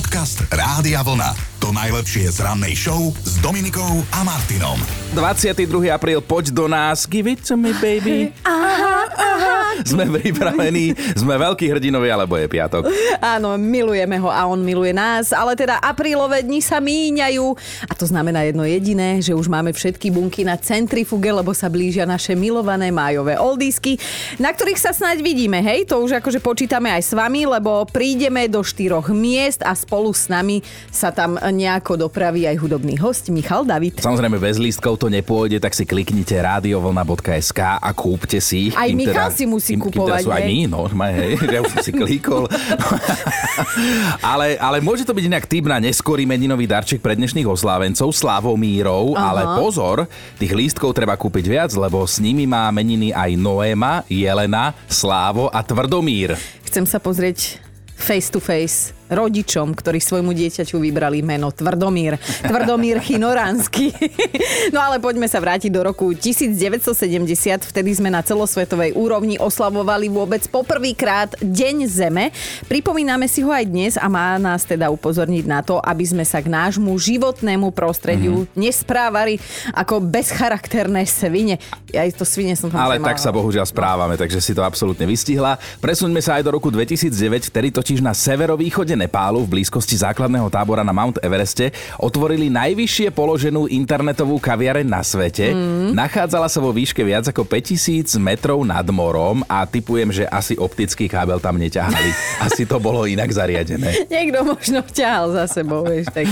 Podcast Rádia Vlna. To najlepšie z rannej show s Dominikou a Martinom. 22. apríl, poď do nás, give it to me, baby. Aha. Sme pripravení, sme veľkí hrdinovia, lebo je piatok. Áno, milujeme ho a on miluje nás, ale teda aprílové dni sa míňajú a to znamená jedno jediné, že už máme všetky bunky na centrifuge, lebo sa blížia naše milované májové oldisky, na ktorých sa snáď vidíme, hej? To už akože počítame aj s vami, lebo prídeme do štyroch miest a spolu s nami sa tam nejako dopraví aj hudobný host Michal David. Samozrejme, bez lístkov to nepôjde, tak si kliknite radiovlna.sk a kúpte si ich. Aj Michal teda, si musí kým, kupovať, kým teda sú aj my, no, hej, ja už som si klikol. ale, ale môže to byť inak typ na neskorý meninový darček pre dnešných oslávencov, Slavomírov, Aha. ale pozor, tých lístkov treba kúpiť viac, lebo s nimi má meniny aj Noéma, Jelena, Slávo a Tvrdomír. Chcem sa pozrieť face to face rodičom, ktorí svojmu dieťaťu vybrali meno Tvrdomír. Tvrdomír Chinoránsky. no ale poďme sa vrátiť do roku 1970. Vtedy sme na celosvetovej úrovni oslavovali vôbec poprvýkrát Deň Zeme. Pripomíname si ho aj dnes a má nás teda upozorniť na to, aby sme sa k nášmu životnému prostrediu mm-hmm. nesprávali ako bezcharakterné svine. Ja to svine som tam Ale tak sa bohužiaľ správame, takže si to absolútne vystihla. Presuňme sa aj do roku 2009, vtedy totiž na severovýchode Nepálu v blízkosti základného tábora na Mount Evereste otvorili najvyššie položenú internetovú kaviareň na svete. Mm. Nachádzala sa vo výške viac ako 5000 metrov nad morom a typujem, že asi optický kábel tam neťahali. Asi to bolo inak zariadené. Niekto možno ťahal za sebou, vieš, tak.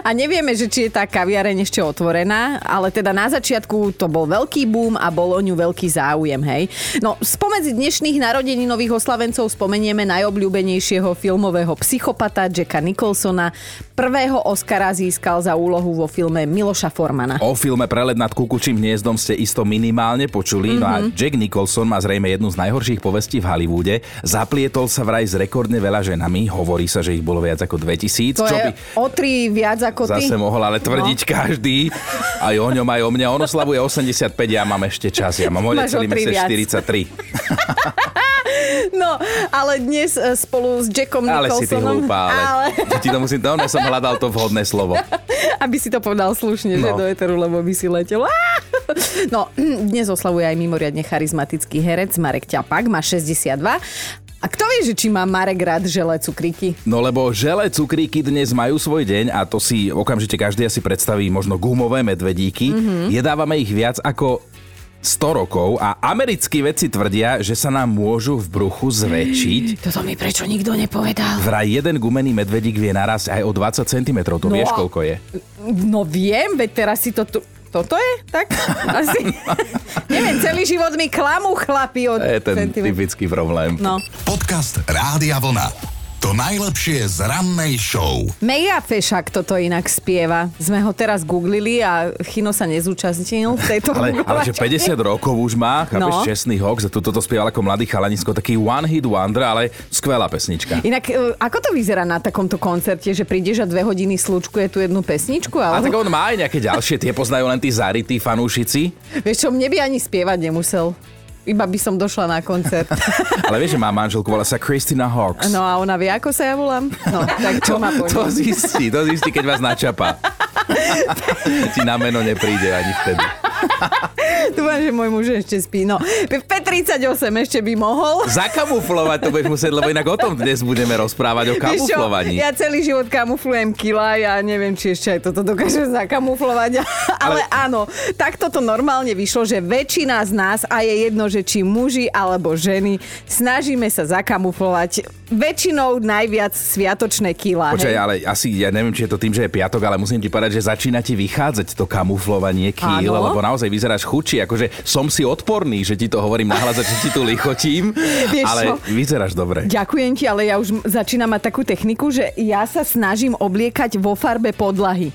A nevieme, že či je tá kaviareň ešte otvorená, ale teda na začiatku to bol veľký boom a bol o ňu veľký záujem, hej. No, spomedzi dnešných narodeninových oslavencov spomenieme najobľúbenejšieho filmu filmového psychopata Jacka Nicholsona. Prvého Oscara získal za úlohu vo filme Miloša Formana. O filme Prelet nad kukučím hniezdom ste isto minimálne počuli. Mm-hmm. No a mhm. Jack Nicholson má zrejme jednu z najhorších povestí v Hollywoode. Zaplietol sa vraj s rekordne veľa ženami. Hovorí sa, že ich bolo viac ako 2000. To čo je by o tri viac ako ty. Zase mohol ale tvrdiť no. každý. Aj o ňom, aj o mňa. On oslavuje 85, ja mám ešte čas. Ja mám o celý 43. No, ale dnes e, spolu s Jackom ale Nicholsonom... Si ty hlúpa, ale, ale... ti to musím, to som hľadal to vhodné slovo. Aby si to povedal slušne, no. že do eteru, lebo by si letel. No, dnes oslavuje aj mimoriadne charizmatický herec Marek Ťapak, má 62 a kto vie, že či má Marek rád želé cukríky? No lebo želé cukríky dnes majú svoj deň a to si okamžite každý asi predstaví možno gumové medvedíky. Mm-hmm. Jedávame ich viac ako 100 rokov a americkí vedci tvrdia, že sa nám môžu v bruchu zväčšiť. Toto mi prečo nikto nepovedal. Vraj jeden gumený medvedík vie narásť aj o 20 cm. To no, vieš, koľko je? No viem, veď teraz si to tu... Toto je? Tak? Asi. Neviem, celý život mi klamú chlapi od... To je ten centimetr. typický problém. No. Podcast Rádia Vlna. To najlepšie z rannej show. Meja Fešak toto inak spieva. Sme ho teraz googlili a Chino sa nezúčastnil v tejto ale, ale že 50 rokov už má, chápeš, no. čestný hox a tuto to spieval ako mladý chalanisko, taký one hit wonder, ale skvelá pesnička. Inak, e, ako to vyzerá na takomto koncerte, že prídeš a dve hodiny je tu jednu pesničku? Ale... A tak on má aj nejaké ďalšie, tie poznajú len tí zarytí fanúšici. Vieš čo, mne by ani spievať nemusel. Iba by som došla na koncert. Ale vieš, že má manželku, volá sa Christina Hawks. No a ona vie, ako sa ja volám? No, tak čo to, ma To zistí, to zistí, keď vás načapa. Ti na meno nepríde ani vtedy. Dúfam, že môj muž ešte spí. No, P38 ešte by mohol. Zakamuflovať to budeš musieť, lebo inak o tom dnes budeme rozprávať, o kamuflovaní. Čo, ja celý život kamuflujem kila, ja neviem, či ešte aj toto dokážem zakamuflovať. Ale, Ale áno, takto to normálne vyšlo, že väčšina z nás, a je jedno, že či muži alebo ženy, snažíme sa zakamuflovať väčšinou najviac sviatočné kila. Počkaj, ale asi, ja neviem, či je to tým, že je piatok, ale musím ti povedať, že začína ti vychádzať to kamuflovanie kýl, Áno? lebo naozaj vyzeráš chudší, akože som si odporný, že ti to hovorím nahlas, že ti tu lichotím, Vieš ale čo? vyzeráš dobre. Ďakujem ti, ale ja už začínam mať takú techniku, že ja sa snažím obliekať vo farbe podlahy.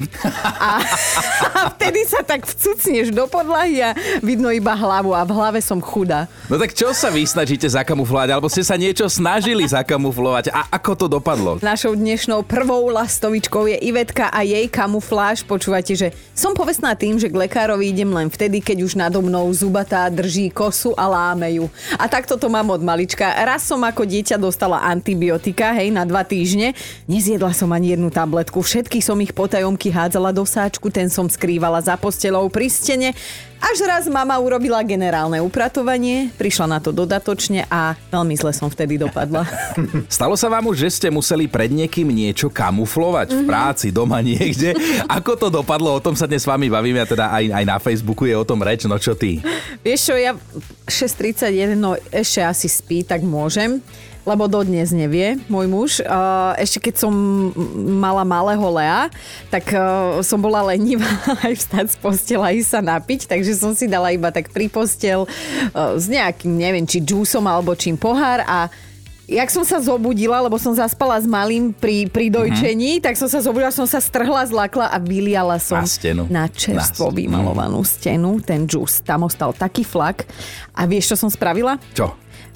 A, a vtedy sa tak vcucneš do podlahy a vidno iba hlavu a v hlave som chudá. No tak čo sa vy snažíte zakamuflovať? Alebo ste sa niečo snažili zakamuflovať. A ako to dopadlo? Našou dnešnou prvou lastovičkou je Ivetka a jej kamufláž. Počúvate, že som povestná tým, že k lekárovi idem len len vtedy, keď už nado mnou zubatá drží kosu a láme ju. A takto to mám od malička. Raz som ako dieťa dostala antibiotika, hej, na dva týždne. Nezjedla som ani jednu tabletku. Všetky som ich potajomky hádzala do sáčku, ten som skrývala za postelou pri stene. Až raz mama urobila generálne upratovanie, prišla na to dodatočne a veľmi zle som vtedy dopadla. Stalo sa vám už, že ste museli pred niekým niečo kamuflovať v práci, doma niekde? Ako to dopadlo? O tom sa dnes s vami bavíme a teda aj, aj na Facebooku je o tom reč, no čo ty? Vieš čo, ja 6.31, no ešte asi spí, tak môžem lebo dodnes nevie môj muž. Ešte keď som mala malého Lea, tak som bola lenivá aj vstať z postela ísť sa napiť, takže som si dala iba tak pri postel s nejakým, neviem, či džúsom alebo čím pohár a jak som sa zobudila, lebo som zaspala s malým pri, pri dojčení, mm-hmm. tak som sa zobudila, som sa strhla, zlakla a vyliala som na, stenu. na čerstvo na vymalovanú stenu, ten džús. Tam ostal taký flak. A vieš, čo som spravila? Čo?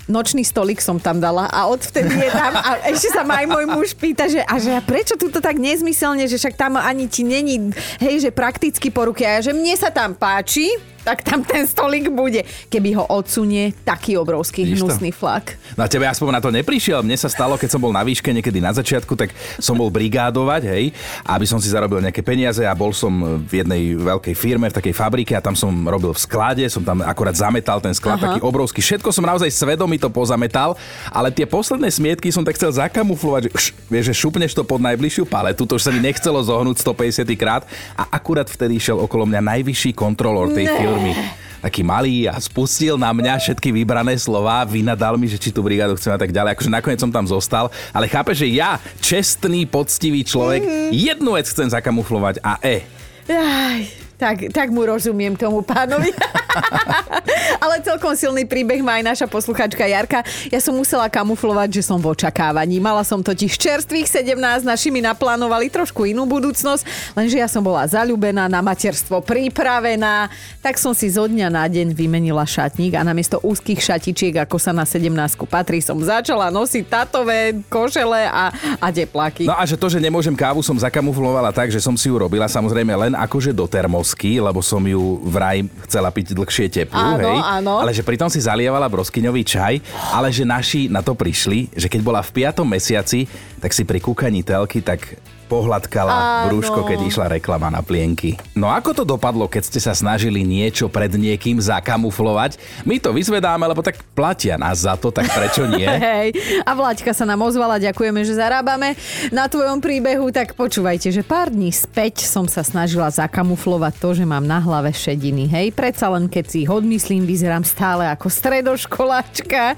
Nočný stolik som tam dala a odvtedy je tam a ešte sa ma aj môj muž pýta, že, a že a prečo tu to tak nezmyselne, že však tam ani ti není, hej, že prakticky po ruke a že mne sa tam páči, tak tam ten stolík bude. Keby ho odsunie, taký obrovský Víš hnusný to? flak. Na tebe aspoň na to neprišiel. Mne sa stalo, keď som bol na výške niekedy na začiatku, tak som bol brigádovať, hej, aby som si zarobil nejaké peniaze a bol som v jednej veľkej firme, v takej fabrike a tam som robil v sklade, som tam akorát zametal ten sklad, Aha. taký obrovský. Všetko som naozaj svedomito to pozametal, ale tie posledné smietky som tak chcel zakamuflovať, že, š, vieš, že šupneš to pod najbližšiu paletu, to už sa mi nechcelo zohnúť 150 krát a akurát vtedy šiel okolo mňa najvyšší kontrolór tej firmy veľmi taký malý a spustil na mňa všetky vybrané slova, vynadal mi, že či tú brigádu chcem a tak ďalej. Akože nakoniec som tam zostal, ale chápe, že ja, čestný, poctivý človek, mm-hmm. jednu vec chcem zakamuflovať a e. Aj, tak, tak mu rozumiem tomu pánovi. Ale celkom silný príbeh má aj naša posluchačka Jarka. Ja som musela kamuflovať, že som v očakávaní. Mala som totiž čerstvých 17, našimi naplánovali trošku inú budúcnosť, lenže ja som bola zalúbená, na materstvo pripravená, tak som si zo dňa na deň vymenila šatník a namiesto úzkých šatičiek, ako sa na 17 patrí, som začala nosiť tatové košele a, a depláky. No a že to, že nemôžem kávu, som zakamuflovala tak, že som si ju robila samozrejme len akože do termosky, lebo som ju vraj chcela piť dlhšie teplú, áno, hej? Áno. Ale že pritom si zalievala broskyňový čaj, ale že naši na to prišli, že keď bola v 5. mesiaci, tak si pri kúkaní telky tak pohľadkala brúško, keď išla reklama na plienky. No ako to dopadlo, keď ste sa snažili niečo pred niekým zakamuflovať? My to vyzvedáme, lebo tak platia nás za to, tak prečo nie? Hej, a Vlaďka sa nám ozvala, ďakujeme, že zarábame na tvojom príbehu, tak počúvajte, že pár dní späť som sa snažila zakamuflovať to, že mám na hlave šediny. Hej, predsa len keď si ich odmyslím, vyzerám stále ako stredoškoláčka.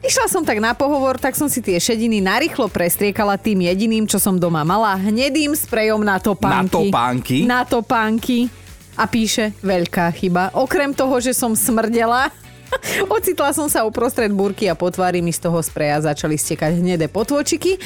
Išla som tak na pohovor, tak som si tie šediny narýchlo prestriekala tým jediným, čo som doma mala hnedým sprejom na topánky. Na topánky? Na topánky. A píše, veľká chyba. Okrem toho, že som smrdela, ocitla som sa uprostred burky a po tvári mi z toho spreja začali stekať hnedé potvočiky.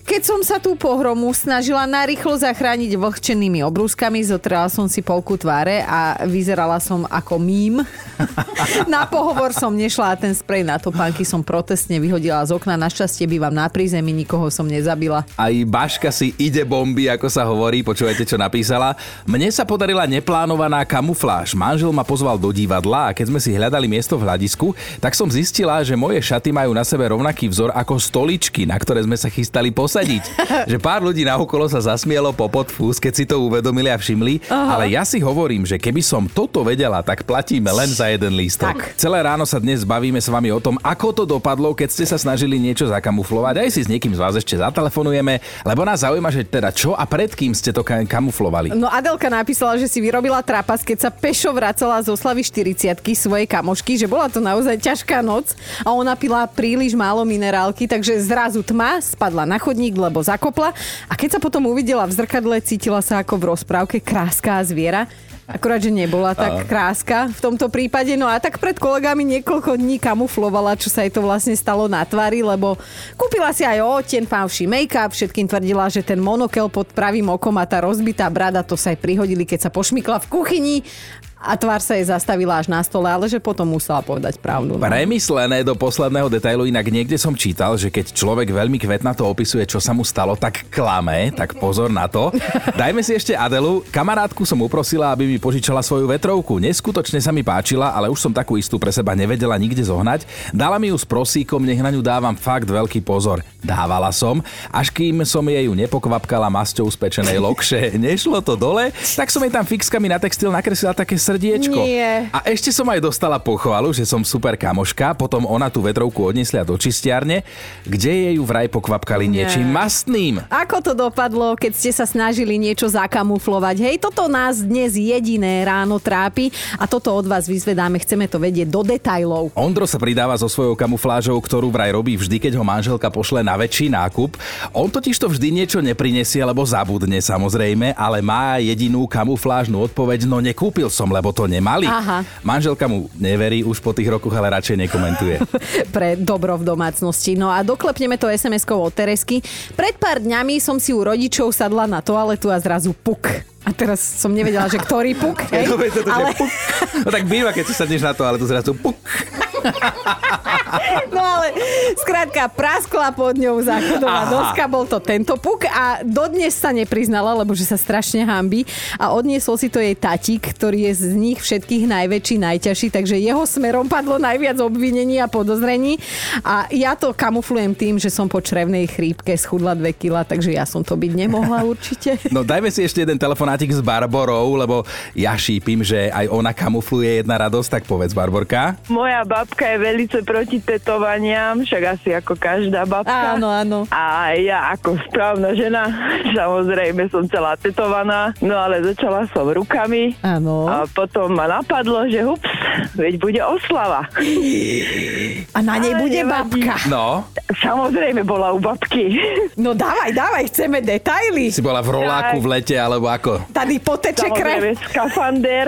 Keď som sa tú pohromu snažila narýchlo zachrániť vlhčenými obrúskami, zotrela som si polku tváre a vyzerala som ako mím. na pohovor som nešla a ten sprej na topánky som protestne vyhodila z okna. Našťastie bývam na prízemí, nikoho som nezabila. Aj Baška si ide bomby, ako sa hovorí, počúvajte, čo napísala. Mne sa podarila neplánovaná kamufláž. Manžel ma pozval do divadla a keď sme si hľadali miesto v hľadisku, tak som zistila, že moje šaty majú na sebe rovnaký vzor ako stoličky, na ktoré sme sa chystali posadiť posadiť. že pár ľudí na okolo sa zasmielo po podfús, keď si to uvedomili a všimli, Aha. ale ja si hovorím, že keby som toto vedela, tak platíme len za jeden lístok. Tak. Celé ráno sa dnes bavíme s vami o tom, ako to dopadlo, keď ste sa snažili niečo zakamuflovať. Aj si s niekým z vás ešte zatelefonujeme, lebo nás zaujíma, že teda čo a pred kým ste to kamuflovali. No Adelka napísala, že si vyrobila trapas, keď sa pešo vracala zo slavy 40 svojej kamošky, že bola to naozaj ťažká noc a ona pila príliš málo minerálky, takže zrazu tma, spadla na chodník chodník, lebo zakopla. A keď sa potom uvidela v zrkadle, cítila sa ako v rozprávke kráska a zviera. Akurát, že nebola tak kráska v tomto prípade. No a tak pred kolegami niekoľko dní kamuflovala, čo sa jej to vlastne stalo na tvári, lebo kúpila si aj odtien pávší make-up, všetkým tvrdila, že ten monokel pod pravým okom a tá rozbitá brada, to sa aj prihodili, keď sa pošmykla v kuchyni a tvár sa jej zastavila až na stole, ale že potom musela povedať pravdu. No. Premyslené do posledného detailu, inak niekde som čítal, že keď človek veľmi kvetnato opisuje, čo sa mu stalo, tak klame, tak pozor na to. Dajme si ešte Adelu. Kamarátku som uprosila, aby mi požičala svoju vetrovku. Neskutočne sa mi páčila, ale už som takú istú pre seba nevedela nikde zohnať. Dala mi ju s prosíkom, nech na ňu dávam fakt veľký pozor. Dávala som, až kým som jej ju nepokvapkala masťou z pečenej lokše. Nešlo to dole, tak som jej tam fixkami na textil nakreslila také srdiečko. Nie. A ešte som aj dostala pochvalu, že som super kamoška, potom ona tú vetrovku odnesla do čistiarne, kde jej ju vraj pokvapkali Nie. niečím mastným. Ako to dopadlo, keď ste sa snažili niečo zakamuflovať? Hej, toto nás dnes jediné ráno trápi a toto od vás vyzvedáme, chceme to vedieť do detajlov. Ondro sa pridáva so svojou kamuflážou, ktorú vraj robí vždy, keď ho manželka pošle na väčší nákup. On totiž to vždy niečo neprinesie, lebo zabudne samozrejme, ale má jedinú kamuflážnu odpoveď, no nekúpil som, lebo to nemali. Aha. Manželka mu neverí už po tých rokoch, ale radšej nekomentuje. pre dobro v domácnosti. No a doklepneme to SMS-kou od Teresky. Pred pár dňami som si u rodičov sadla na toaletu a zrazu puk. A teraz som nevedela, že ktorý puk, hej? No, toto, že ale, puk. no tak býva, keď si sadneš na to, ale zrazu puk. no ale skrátka praskla pod ňou záchodová Aha. doska, bol to tento puk a dodnes sa nepriznala, lebo že sa strašne hambí a odniesol si to jej tatík, ktorý je z nich všetkých najväčší, najťažší, takže jeho smerom padlo najviac obvinení a podozrení a ja to kamuflujem tým, že som po črevnej chrípke schudla 2 kg, takže ja som to byť nemohla určite. No dajme si ešte jeden telefonátik s Barborou, lebo ja šípim, že aj ona kamufluje jedna radosť, tak povedz Barborka. Moja babka je velice proti tetovaniam, však asi ako každá babka. Áno, áno. A ja ako správna žena, samozrejme som celá tetovaná, no ale začala som rukami Áno. a potom ma napadlo, že hups, veď bude oslava. A na nej Ale bude nevadí. babka. No, Samozrejme bola u babky. No dávaj, dávaj, chceme detaily. si bola v roláku v lete, alebo ako? Tady poteče Samozrejme krev. skafander.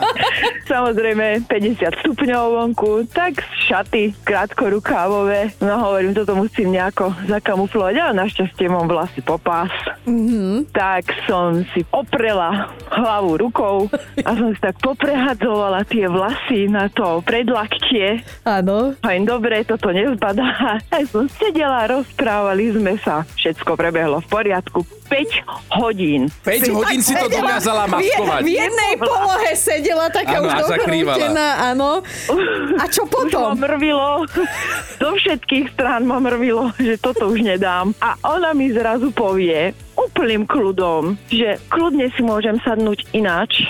Samozrejme 50 stupňov vonku, tak šaty krátkorukávové. No hovorím, toto musím nejako zakamuflovať, ale našťastie mám vlasy po pás. Mm-hmm. Tak som si oprela hlavu rukou a som si tak poprehadzovala tie vlasy na to predlaktie. Áno. Hovorím, dobre, toto nezbadá. Aj som sedela, rozprávali sme sa. Všetko prebehlo v poriadku. 5 hodín. 5 hodín si to Sedela dokázala maskovať. V jednej polohe sedela taká Áno, už dokrútená, áno. A čo Už ma potom? mrvilo, zo všetkých strán ma mrvilo, že toto už nedám. A ona mi zrazu povie úplným kľudom, že kľudne si môžem sadnúť ináč.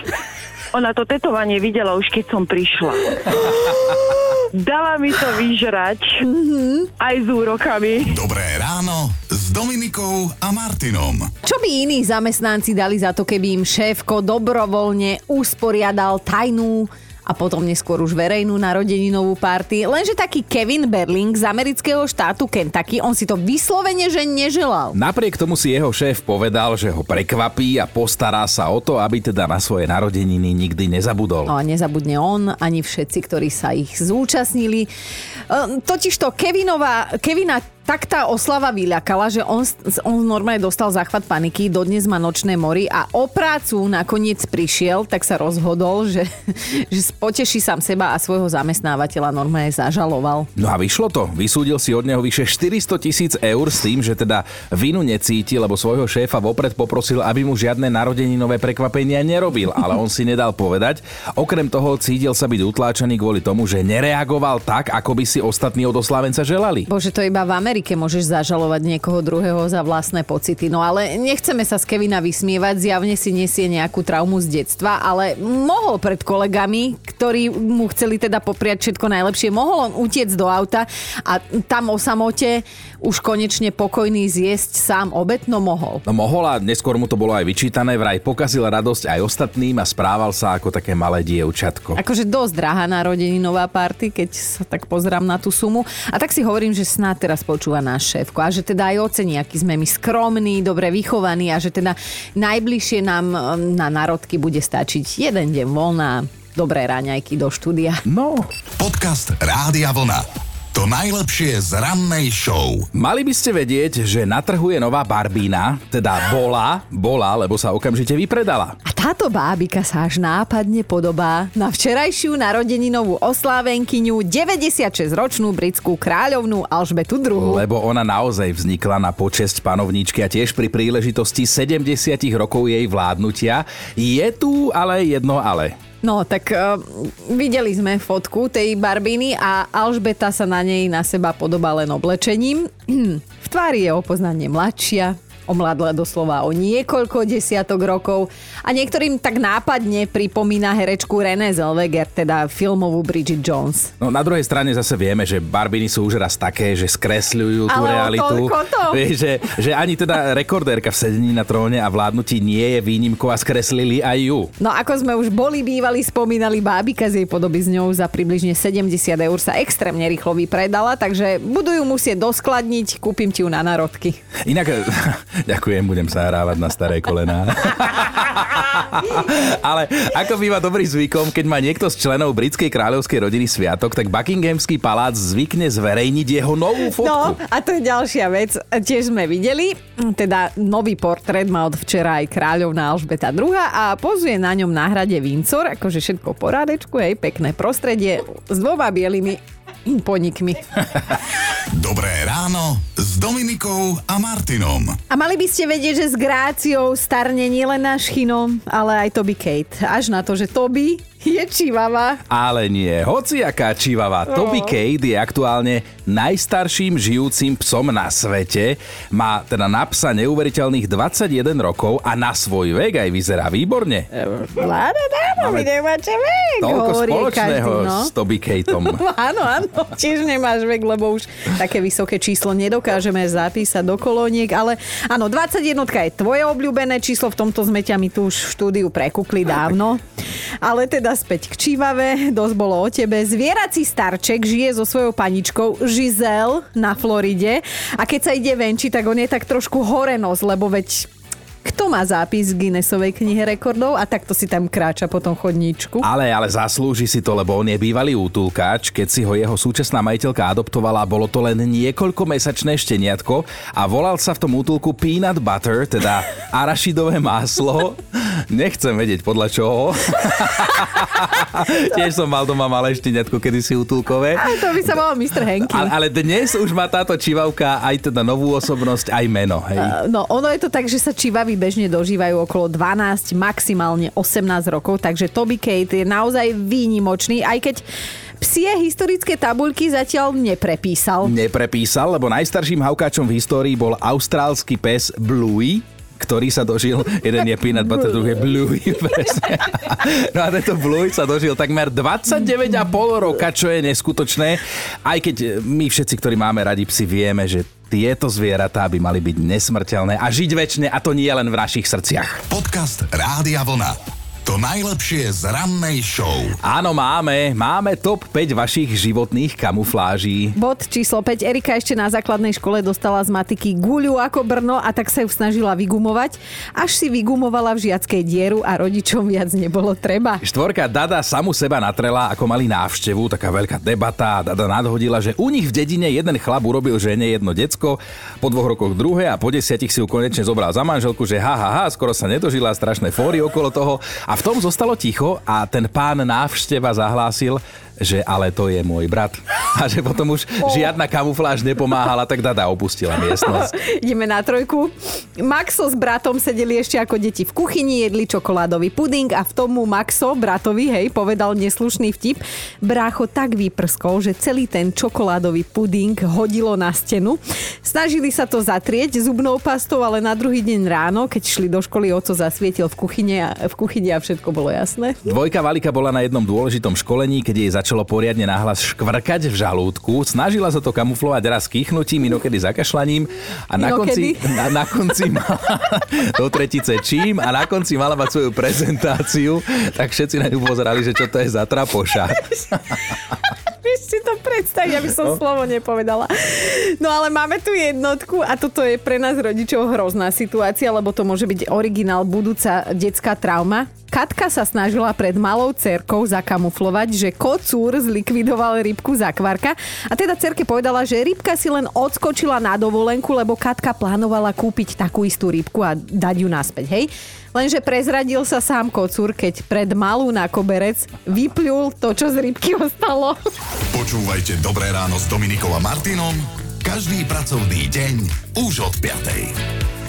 Ona to tetovanie videla už keď som prišla. Dala mi to vyžrať aj s úrokami. Dobré ráno s Dominikou a Martinom. Čo by iní zamestnanci dali za to, keby im šéfko dobrovoľne usporiadal tajnú a potom neskôr už verejnú narodeninovú party. Lenže taký Kevin Berling z amerického štátu Kentucky, on si to vyslovene, že neželal. Napriek tomu si jeho šéf povedal, že ho prekvapí a postará sa o to, aby teda na svoje narodeniny nikdy nezabudol. No a nezabudne on, ani všetci, ktorí sa ich zúčastnili. Ehm, Totižto Kevinova, Kevina tak tá oslava vyľakala, že on, on normálne dostal záchvat paniky, dodnes má nočné mory a o prácu nakoniec prišiel, tak sa rozhodol, že, že poteší sám seba a svojho zamestnávateľa normálne zažaloval. No a vyšlo to. Vysúdil si od neho vyše 400 tisíc eur s tým, že teda vinu necíti, lebo svojho šéfa vopred poprosil, aby mu žiadne narodeninové prekvapenia nerobil, ale on si nedal povedať. Okrem toho cítil sa byť utláčaný kvôli tomu, že nereagoval tak, ako by si ostatní od oslávenca želali. Bože, to iba v Amerike môžeš zažalovať niekoho druhého za vlastné pocity. No ale nechceme sa z Kevina vysmievať, zjavne si nesie nejakú traumu z detstva, ale mohol pred kolegami, ktorí mu chceli teda popriať všetko najlepšie, mohol on utiec do auta a tam o samote už konečne pokojný zjesť sám obed, no mohol. No mohol a neskôr mu to bolo aj vyčítané, vraj pokazil radosť aj ostatným a správal sa ako také malé dievčatko. Akože dosť drahá narodeninová party, keď sa tak pozerám na tú sumu. A tak si hovorím, že snáď teraz počúva náš šéfko a že teda aj ocení, aký sme my skromní, dobre vychovaní a že teda najbližšie nám um, na národky bude stačiť jeden deň voľná, dobré ráňajky do štúdia. No, Podcast Rádia Vlna. To najlepšie z rannej show. Mali by ste vedieť, že na trhu je nová Barbína, teda bola, bola, lebo sa okamžite vypredala. A Táto bábika sa až nápadne podobá na včerajšiu narodeninovú oslávenkyňu 96-ročnú britskú kráľovnú Alžbetu II. Lebo ona naozaj vznikla na počesť panovníčky a tiež pri príležitosti 70 rokov jej vládnutia. Je tu ale jedno ale. No, tak uh, videli sme fotku tej Barbiny a Alžbeta sa na nej na seba podobá len oblečením. v tvári je opoznanie mladšia, omladla doslova o niekoľko desiatok rokov a niektorým tak nápadne pripomína herečku René Zellweger, teda filmovú Bridget Jones. No na druhej strane zase vieme, že Barbiny sú už raz také, že skresľujú tú Ale realitu. to. Vieš, že, že ani teda rekordérka v sedení na tróne a vládnutí nie je výnimkou a skreslili aj ju. No ako sme už boli bývali, spomínali bábika z jej podoby s ňou za približne 70 eur sa extrémne rýchlo vypredala, takže budú ju musieť doskladniť, kúpim ti ju na národky. Inak, ďakujem, budem sa hrávať na staré kolená. Ale ako býva dobrý zvykom, keď má niekto z členov britskej kráľovskej rodiny sviatok, tak Buckinghamský palác zvykne zverejniť jeho novú fotku. No a to je ďalšia vec. Tiež sme videli, teda nový portrét má od včera aj kráľovná Alžbeta II a pozuje na ňom na hrade Windsor, akože všetko porádečku, hej, pekné prostredie s dvoma bielými ponikmi. Dobré ráno s Dominikou a Martinom. A mali by ste vedieť, že s Gráciou starne nielen náš Chino, ale aj Toby Kate. Až na to, že Toby je čivava. Ale nie, hociaká čivava. No. Toby Kate je aktuálne najstarším žijúcim psom na svete. Má teda na psa neuveriteľných 21 rokov a na svoj vek aj vyzerá výborne. Dámo, Máme vy nemáte vek. Toľko hovorí spoločného každý, no. s Toby Kateom. Áno, áno, tiež nemáš vek, lebo už také vysoké číslo nedokážeme zapísať do kolóniek, ale áno, 21 je tvoje obľúbené číslo, v tomto sme ťa my tu už v štúdiu prekukli dávno. Ale teda späť k Čívave, dosť bolo o tebe. Zvierací starček žije so svojou paničkou Giselle na Floride a keď sa ide venčiť, tak on je tak trošku horenos, lebo veď má zápis v Guinnessovej knihe rekordov a takto si tam kráča po tom chodníčku? Ale, ale zaslúži si to, lebo on je bývalý útulkáč. Keď si ho jeho súčasná majiteľka adoptovala, bolo to len niekoľkomesačné šteniatko a volal sa v tom útulku Peanut Butter, teda arašidové máslo. Nechcem vedieť podľa čoho. Tiež som mal doma malé šteniatko, kedysi útulkové. To by sa volal Mr. Henky. Ale, ale dnes už má táto čivavka aj teda novú osobnosť, aj meno. Hej. No, ono je to tak, že sa čivavy bežne dožívajú okolo 12, maximálne 18 rokov, takže Toby Kate je naozaj výnimočný, aj keď psie historické tabuľky zatiaľ neprepísal. Neprepísal, lebo najstarším haukáčom v histórii bol austrálsky pes Bluey, ktorý sa dožil, jeden je Peanut Butter, druhý je Bluey, presne. No a tento Bluey sa dožil takmer 29,5 roka, čo je neskutočné. Aj keď my všetci, ktorí máme radi psi, vieme, že tieto zvieratá by mali byť nesmrteľné a žiť väčšine a to nie len v našich srdciach. Podcast Rádia Vlna. To najlepšie z rannej show. Áno, máme. Máme top 5 vašich životných kamufláží. Bod číslo 5. Erika ešte na základnej škole dostala z matiky guľu ako Brno a tak sa ju snažila vygumovať, až si vygumovala v žiackej dieru a rodičom viac nebolo treba. Štvorka Dada samu seba natrela, ako mali návštevu, taká veľká debata. Dada nadhodila, že u nich v dedine jeden chlap urobil žene jedno decko, po dvoch rokoch druhé a po desiatich si ju konečne zobral za manželku, že ha, ha, ha skoro sa nedožila, strašné fóry okolo toho. A v tom zostalo ticho a ten pán návšteva zahlásil, že ale to je môj brat. A že potom už žiadna kamufláž nepomáhala, tak Dada opustila miestnosť. Ideme na trojku. Maxo s bratom sedeli ešte ako deti v kuchyni, jedli čokoládový puding a v tomu Maxo, bratovi, hej, povedal neslušný vtip. Brácho tak vyprskol, že celý ten čokoládový puding hodilo na stenu. Snažili sa to zatrieť zubnou pastou, ale na druhý deň ráno, keď šli do školy, oco zasvietil v kuchyni a, v kuchyni a všetko bolo jasné. Dvojka Valika bola na jednom dôležitom školení, keď jej začalo poriadne nahlas škvrkať v žalúdku. Snažila sa to kamuflovať raz kýchnutím, inokedy zakašľaním a na konci, na, na konci mala do tretice čím a na konci mala mať svoju prezentáciu, tak všetci na ňu pozerali, že čo to je za trapoša. Vieš si to predstaviť, aby som slovo nepovedala. No ale máme tu jednotku a toto je pre nás rodičov hrozná situácia, lebo to môže byť originál budúca detská trauma. Katka sa snažila pred malou cerkou zakamuflovať, že kocúr zlikvidoval rybku z akvarka a teda cerke povedala, že rybka si len odskočila na dovolenku, lebo Katka plánovala kúpiť takú istú rybku a dať ju naspäť, hej? Lenže prezradil sa sám kocúr, keď pred malú na koberec vyplul to, čo z rybky ostalo. Počúvajte Dobré ráno s Dominikom a Martinom každý pracovný deň už od 5.